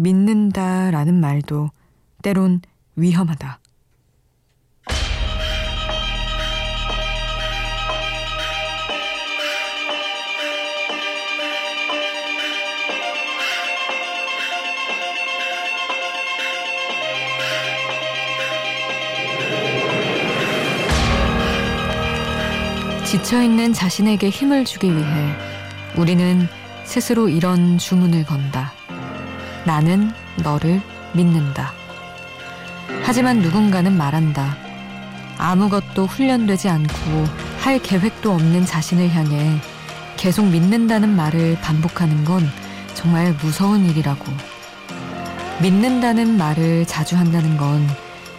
믿는다 라는 말도 때론 위험하다. 지쳐있는 자신에게 힘을 주기 위해 우리는 스스로 이런 주문을 건다. 나는 너를 믿는다. 하지만 누군가는 말한다. 아무것도 훈련되지 않고 할 계획도 없는 자신을 향해 계속 믿는다는 말을 반복하는 건 정말 무서운 일이라고. 믿는다는 말을 자주 한다는 건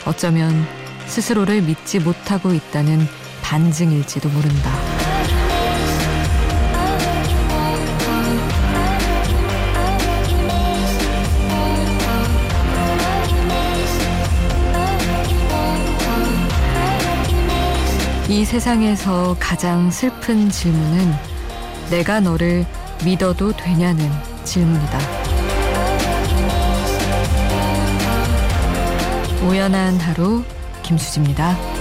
어쩌면 스스로를 믿지 못하고 있다는 반증일지도 모른다. 이 세상에서 가장 슬픈 질문은 내가 너를 믿어도 되냐는 질문이다. 우연한 하루 김수지입니다.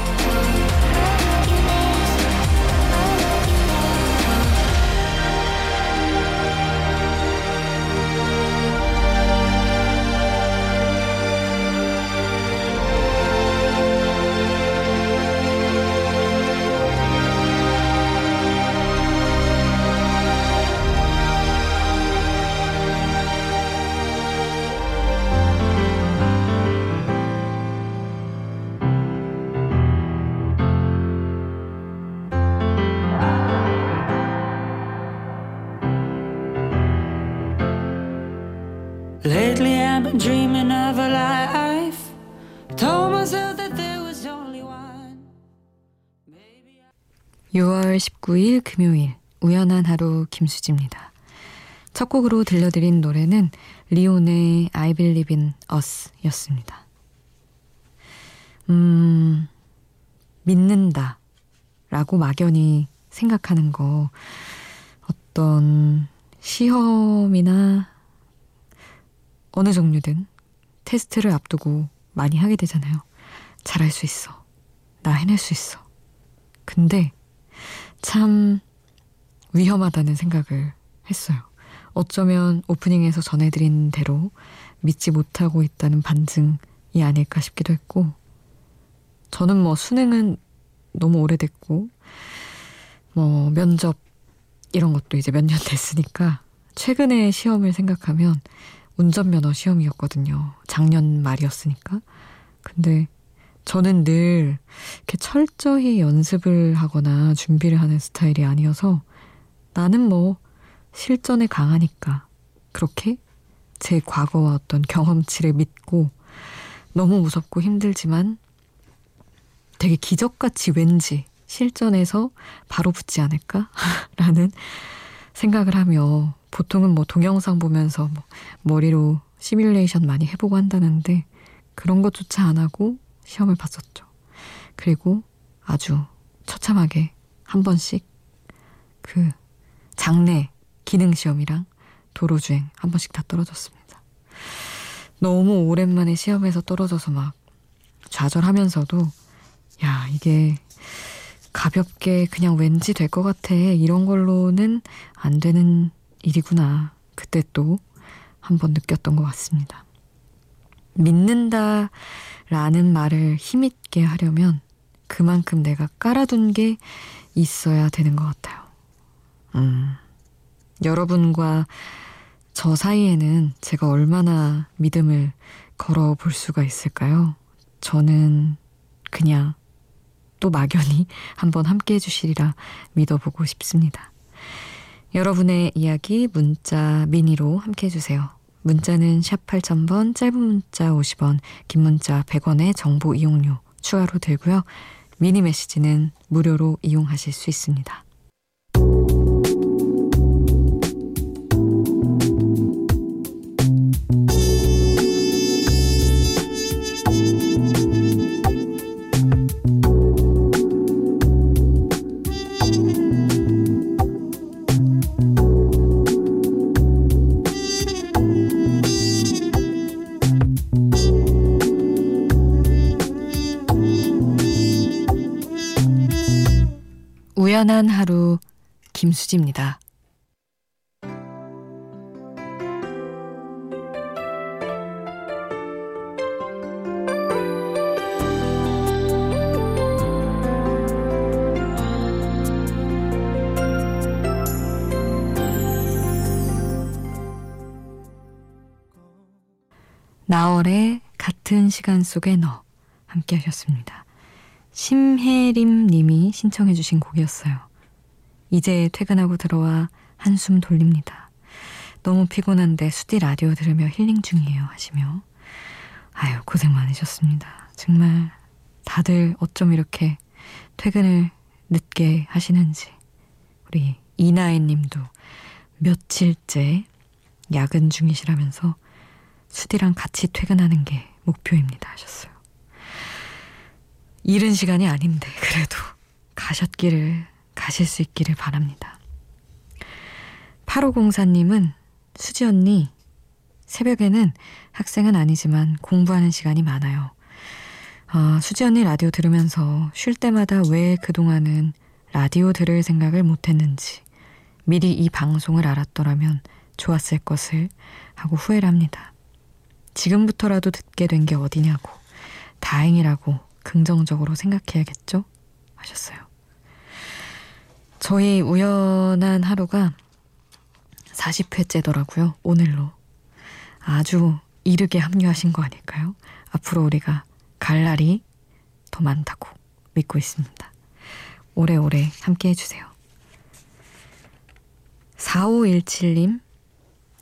6월 19일 금요일 우연한 하루 김수지입니다. 첫 곡으로 들려드린 노래는 리온의 I Believe in Us 였습니다. 음, 믿는다 라고 막연히 생각하는 거 어떤 시험이나 어느 종류든 테스트를 앞두고 많이 하게 되잖아요. 잘할 수 있어. 나 해낼 수 있어. 근데 참 위험하다는 생각을 했어요. 어쩌면 오프닝에서 전해드린 대로 믿지 못하고 있다는 반증이 아닐까 싶기도 했고, 저는 뭐 수능은 너무 오래됐고, 뭐 면접 이런 것도 이제 몇 년 됐으니까, 최근에 시험을 생각하면 운전면허 시험이었거든요. 작년 말이었으니까. 근데 저는 늘 이렇게 철저히 연습을 하거나 준비를 하는 스타일이 아니어서 나는 뭐 실전에 강하니까 그렇게 제 과거와 어떤 경험치를 믿고 너무 무섭고 힘들지만 되게 기적같이 왠지 실전에서 바로 붙지 않을까라는 생각을 하며 보통은 뭐 동영상 보면서 뭐 머리로 시뮬레이션 많이 해보고 한다는데 그런 것조차 안 하고 시험을 봤었죠. 그리고 아주 처참하게 한 번씩 그 장내 기능 시험이랑 도로 주행 한 번씩 다 떨어졌습니다. 너무 오랜만에 시험에서 떨어져서 막 좌절하면서도 야 이게 가볍게 그냥 왠지 될 것 같아 이런 걸로는 안 되는 일이구나 그때 또 한 번 느꼈던 것 같습니다. 믿는다 라는 말을 힘있게 하려면 그만큼 내가 깔아둔 게 있어야 되는 것 같아요. 음, 여러분과 저 사이에는 제가 얼마나 믿음을 걸어 볼 수가 있을까요? 저는 그냥 또 막연히 한번 함께 해주시리라 믿어보고 싶습니다. 여러분의 이야기 문자 미니로 함께 해주세요. 문자는 샵 8000번, 짧은 문자 50원, 긴 문자 100원의 정보 이용료 추가로 들고요. 미니 메시지는 무료로 이용하실 수 있습니다. 우연한 하루 김수지입니다. 나월의 같은 시간 속에 너 함께 하셨습니다. 심혜림 님이 신청해 주신 곡이었어요. 이제 퇴근하고 들어와 한숨 돌립니다. 너무 피곤한데 수디 라디오 들으며 힐링 중이에요 하시며 아유 고생 많으셨습니다. 정말 다들 어쩜 이렇게 퇴근을 늦게 하시는지 우리 이나혜 님도 며칠째 야근 중이시라면서 수디랑 같이 퇴근하는 게 목표입니다 하셨어요. 이른 시간이 아닌데 그래도 가셨기를 가실 수 있기를 바랍니다. 8504님은 수지 언니 새벽에는 학생은 아니지만 공부하는 시간이 많아요. 아, 수지 언니 라디오 들으면서 쉴 때마다 왜 그동안은 라디오 들을 생각을 못했는지 미리 이 방송을 알았더라면 좋았을 것을 하고 후회를 합니다. 지금부터라도 듣게 된 게 어디냐고 다행이라고 긍정적으로 생각해야겠죠? 하셨어요. 저희 우연한 하루가 40회째더라고요. 오늘로. 아주 이르게 합류하신 거 아닐까요? 앞으로 우리가 갈 날이 더 많다고 믿고 있습니다. 오래오래 함께 해주세요. 4517님,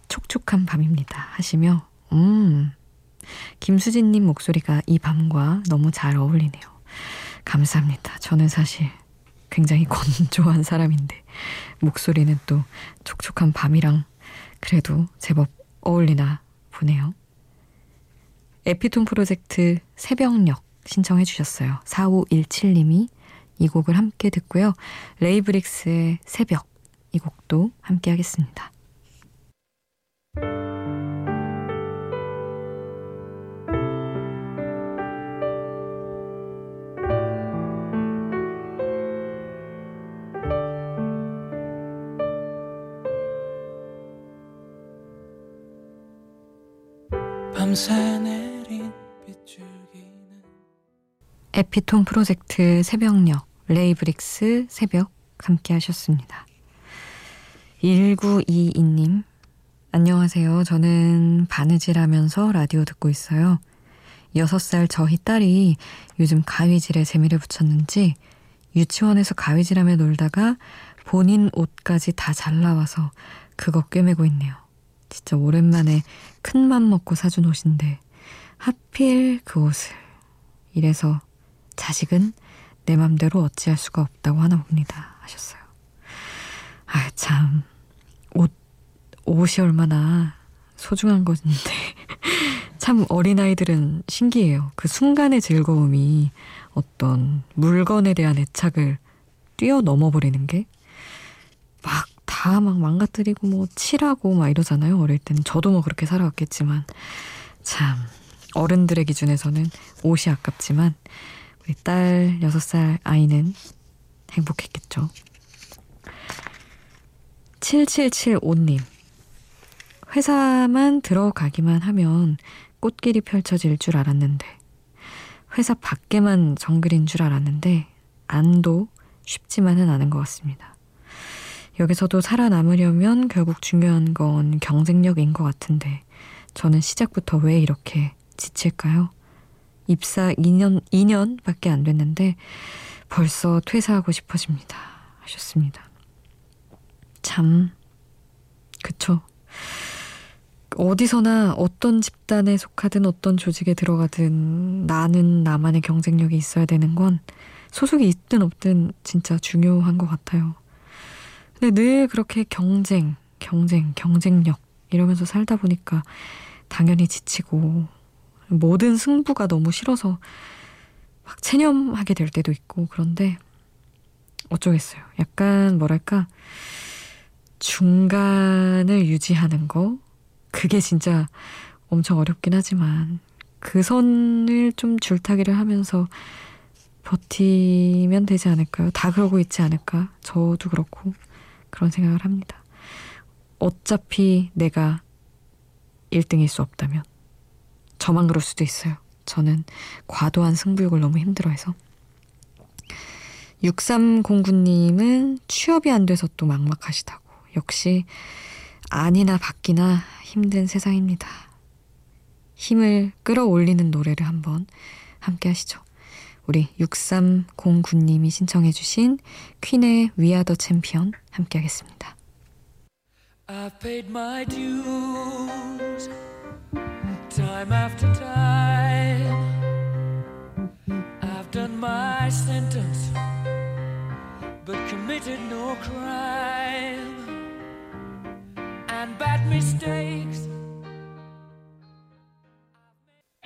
촉촉한 밤입니다. 하시며, 음, 김수진님 목소리가 이 밤과 너무 잘 어울리네요. 감사합니다. 저는 사실 굉장히 건조한 사람인데 목소리는 또 촉촉한 밤이랑 그래도 제법 어울리나 보네요. 에피톤 프로젝트 새벽녘 신청해 주셨어요. 4517님이 이 곡을 함께 듣고요. 레이브릭스의 새벽 이 곡도 함께 하겠습니다. 에피톤 프로젝트 새벽녘 레이브릭스 새벽 함께 하셨습니다. 1922님 안녕하세요. 저는 바느질 하면서 라디오 듣고 있어요. 6살 저희 딸이 요즘 가위질에 재미를 붙였는지 유치원에서 가위질하며 놀다가 본인 옷까지 다 잘라놔서 그거 꿰매고 있네요. 진짜 오랜만에 큰 맘 먹고 사준 옷인데 하필 그 옷을 이래서 자식은 내 맘대로 어찌할 수가 없다고 하나 봅니다 하셨어요. 아 참 옷 옷이 얼마나 소중한 것인데 참 어린아이들은 신기해요. 그 순간의 즐거움이 어떤 물건에 대한 애착을 뛰어넘어 버리는 게 막 다 막 망가뜨리고 뭐 칠하고 막 이러잖아요. 어릴 때는 저도 뭐 그렇게 살아왔겠지만 참 어른들의 기준에서는 옷이 아깝지만 우리 딸 6살 아이는 행복했겠죠. 7775님 회사만 들어가기만 하면 꽃길이 펼쳐질 줄 알았는데 회사 밖에만 정글인 줄 알았는데 안도 쉽지만은 않은 것 같습니다. 여기서도 살아남으려면 결국 중요한 건 경쟁력인 것 같은데 저는 시작부터 왜 이렇게 지칠까요? 입사 2년, 2년밖에 안 됐는데 벌써 퇴사하고 싶어집니다. 하셨습니다. 참, 그쵸. 어디서나 어떤 집단에 속하든 어떤 조직에 들어가든 나는 나만의 경쟁력이 있어야 되는 건 소속이 있든 없든 진짜 중요한 것 같아요. 근데 늘 그렇게 경쟁, 경쟁, 경쟁력 이러면서 살다 보니까 당연히 지치고 모든 승부가 너무 싫어서 막 체념하게 될 때도 있고 그런데 어쩌겠어요. 약간 뭐랄까 중간을 유지하는 거 그게 진짜 엄청 어렵긴 하지만 그 선을 좀 줄타기를 하면서 버티면 되지 않을까요? 다 그러고 있지 않을까? 저도 그렇고 그런 생각을 합니다. 어차피 내가 1등일 수 없다면 저만 그럴 수도 있어요. 저는 과도한 승부욕을 너무 힘들어해서 6309님은 취업이 안 돼서 또 막막하시다고. 역시 아니나 받기나 힘든 세상입니다. 힘을 끌어올리는 노래를 한번 함께 하시죠. 우리 6309님이 신청해 주신 퀸의 We Are The Champion 함께 하겠습니다. I've paid my dues time after time I've done my sentence but committed no crime and bad mistakes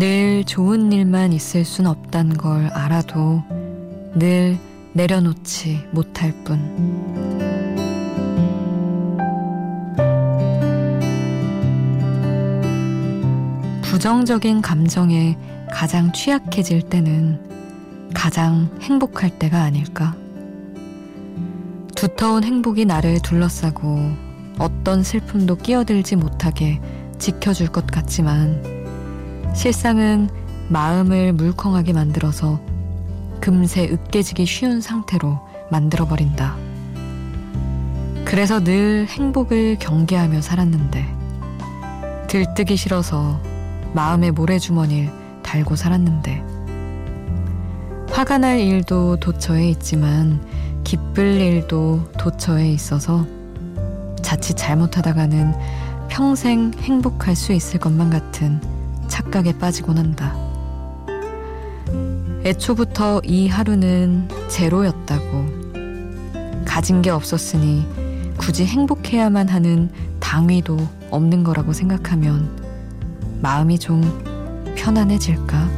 늘 좋은 일만 있을 순 없단 걸 알아도 늘 내려놓지 못할 뿐. 부정적인 감정에 가장 취약해질 때는 가장 행복할 때가 아닐까. 두터운 행복이 나를 둘러싸고 어떤 슬픔도 끼어들지 못하게 지켜줄 것 같지만 실상은 마음을 물컹하게 만들어서 금세 으깨지기 쉬운 상태로 만들어버린다. 그래서 늘 행복을 경계하며 살았는데 들뜨기 싫어서 마음의 모래주머니를 달고 살았는데 화가 날 일도 도처에 있지만 기쁠 일도 도처에 있어서 자칫 잘못하다가는 평생 행복할 수 있을 것만 같은 착각에 빠지곤 한다. 애초부터 이 하루는 제로였다고. 가진 게 없었으니 굳이 행복해야만 하는 당위도 없는 거라고 생각하면 마음이 좀 편안해질까?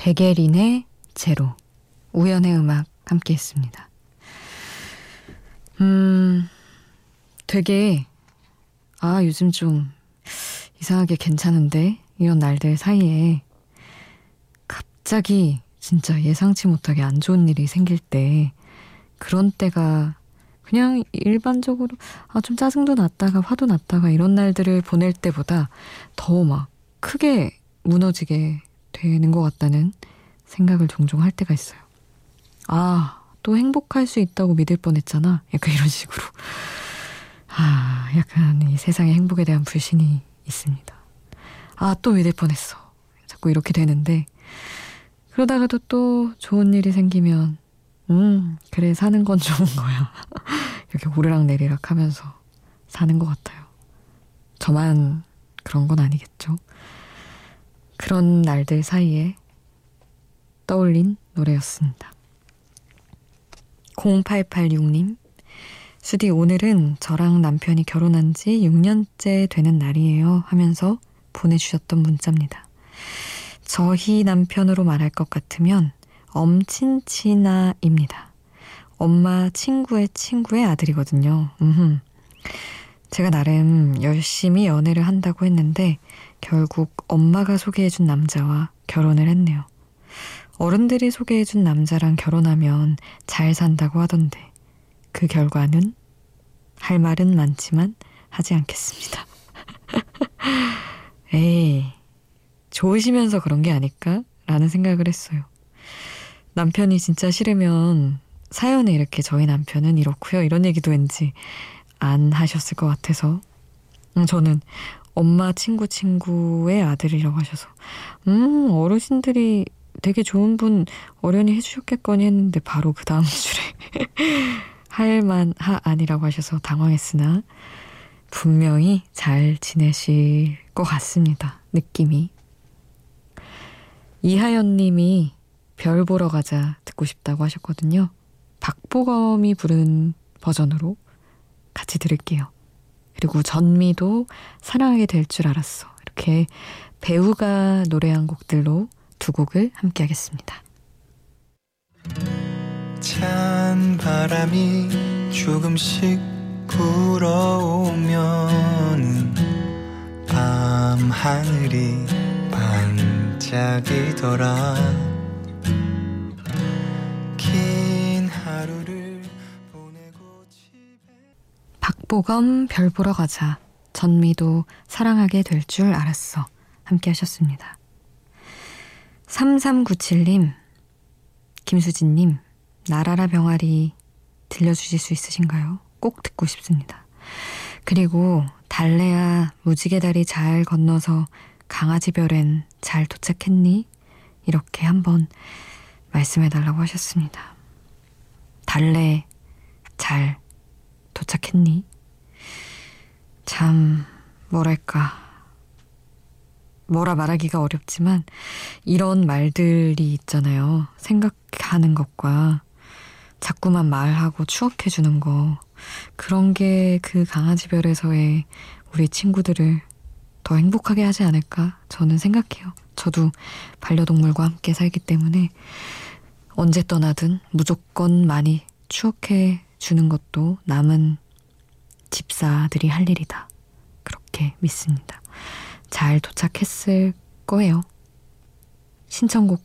베게린의 제로, 우연의 음악 함께 했습니다. 음, 되게, 아, 요즘 좀 이상하게 괜찮은데? 이런 날들 사이에 갑자기 진짜 예상치 못하게 안 좋은 일이 생길 때 그런 때가 그냥 일반적으로 아, 좀 짜증도 났다가 화도 났다가 이런 날들을 보낼 때보다 더 막 크게 무너지게 되는 것 같다는 생각을 종종 할 때가 있어요. 아, 또 행복할 수 있다고 믿을 뻔했잖아. 약간 이런 식으로. 아, 약간 이 세상의 행복에 대한 불신이 있습니다. 아, 또 믿을 뻔했어. 자꾸 이렇게 되는데, 그러다가도 또 좋은 일이 생기면, 음, 그래, 사는 건 좋은 거야. 이렇게 오르락 내리락 하면서 사는 것 같아요. 저만 그런 건 아니겠죠. 그런 날들 사이에 떠올린 노래였습니다. 0886님, 수디 오늘은 저랑 남편이 결혼한 지 6년째 되는 날이에요 하면서 보내주셨던 문자입니다. 저희 남편으로 말할 것 같으면 엄친치나입니다. 엄마 친구의 친구의 아들이거든요. 음흠. 제가 나름 열심히 연애를 한다고 했는데 결국 엄마가 소개해준 남자와 결혼을 했네요. 어른들이 소개해준 남자랑 결혼하면 잘 산다고 하던데 그 결과는 할 말은 많지만 하지 않겠습니다. 에이, 좋으시면서 그런 게 아닐까? 라는 생각을 했어요. 남편이 진짜 싫으면 사연에 이렇게 저희 남편은 이렇고요. 이런 얘기도 왠지 안 하셨을 것 같아서. 음, 저는 엄마 친구 친구의 아들이라고 하셔서 음 어르신들이 되게 좋은 분 어련히 해주셨겠거니 했는데 바로 그 다음 줄에 할만 하 아니라고 하셔서 당황했으나 분명히 잘 지내실 것 같습니다. 느낌이. 이하연 님이 별 보러 가자 듣고 싶다고 하셨거든요. 박보검이 부른 버전으로 같이 들을게요. 그리고 전미도 사랑하게 될 줄 알았어. 이렇게 배우가 노래한 곡들로 두 곡을 함께 하겠습니다. 찬 바람이 조금씩 불어오면 밤 하늘이 반짝이더라 긴 하루를 보검 별 보러 가자 전미도 사랑하게 될 줄 알았어 함께 하셨습니다. 3397님, 김수진님, 나라라 병아리 들려주실 수 있으신가요? 꼭 듣고 싶습니다. 그리고 달래야 무지개 다리 잘 건너서 강아지 별엔 잘 도착했니? 이렇게 한번 말씀해달라고 하셨습니다. 달래 잘 도착했니? 참, 뭐랄까. 뭐라 말하기가 어렵지만 이런 말들이 있잖아요. 생각하는 것과 자꾸만 말하고 추억해주는 거. 그런 게 그 강아지별에서의 우리 친구들을 더 행복하게 하지 않을까 저는 생각해요. 저도 반려동물과 함께 살기 때문에 언제 떠나든 무조건 많이 추억해 주는 것도 남은 집사들이 할 일이다. 그렇게 믿습니다. 잘 도착했을 거예요. 신청곡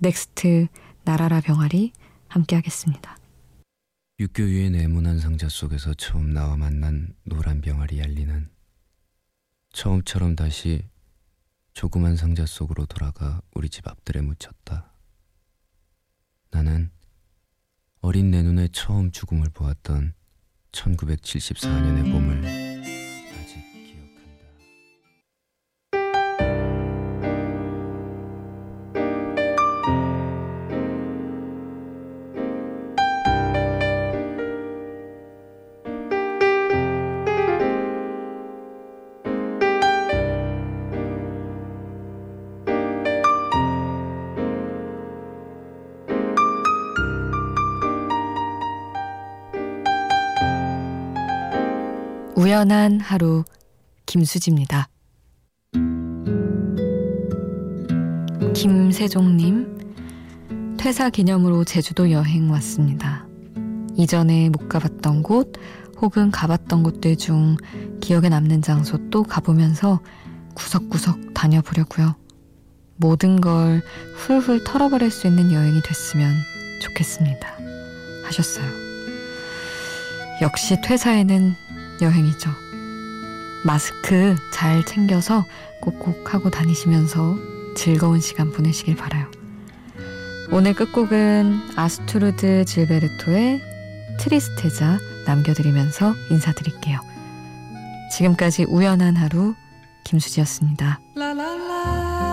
넥스트 날아라 병아리 함께 하겠습니다. 육교 위의 네모난 상자 속에서 처음 나와 만난 노란 병아리 얄리는 처음처럼 다시 조그만 상자 속으로 돌아가 우리 집 앞들에 묻혔다. 나는 어린 내 눈에 처음 죽음을 보았던 1974년의 봄을 우연한 하루 김수지입니다. 김세종님, 퇴사 기념으로 제주도 여행 왔습니다. 이전에 못 가봤던 곳 혹은 가봤던 곳들 중 기억에 남는 장소 또 가보면서 구석구석 다녀보려고요. 모든 걸 훌훌 털어버릴 수 있는 여행이 됐으면 좋겠습니다. 하셨어요. 역시 퇴사에는 여행이죠. 마스크 잘 챙겨서 꼭꼭 하고 다니시면서 즐거운 시간 보내시길 바라요. 오늘 끝곡은 아스투르드 질베르토의 트리스테자 남겨드리면서 인사드릴게요. 지금까지 우연한 하루 김수지였습니다. 라라라.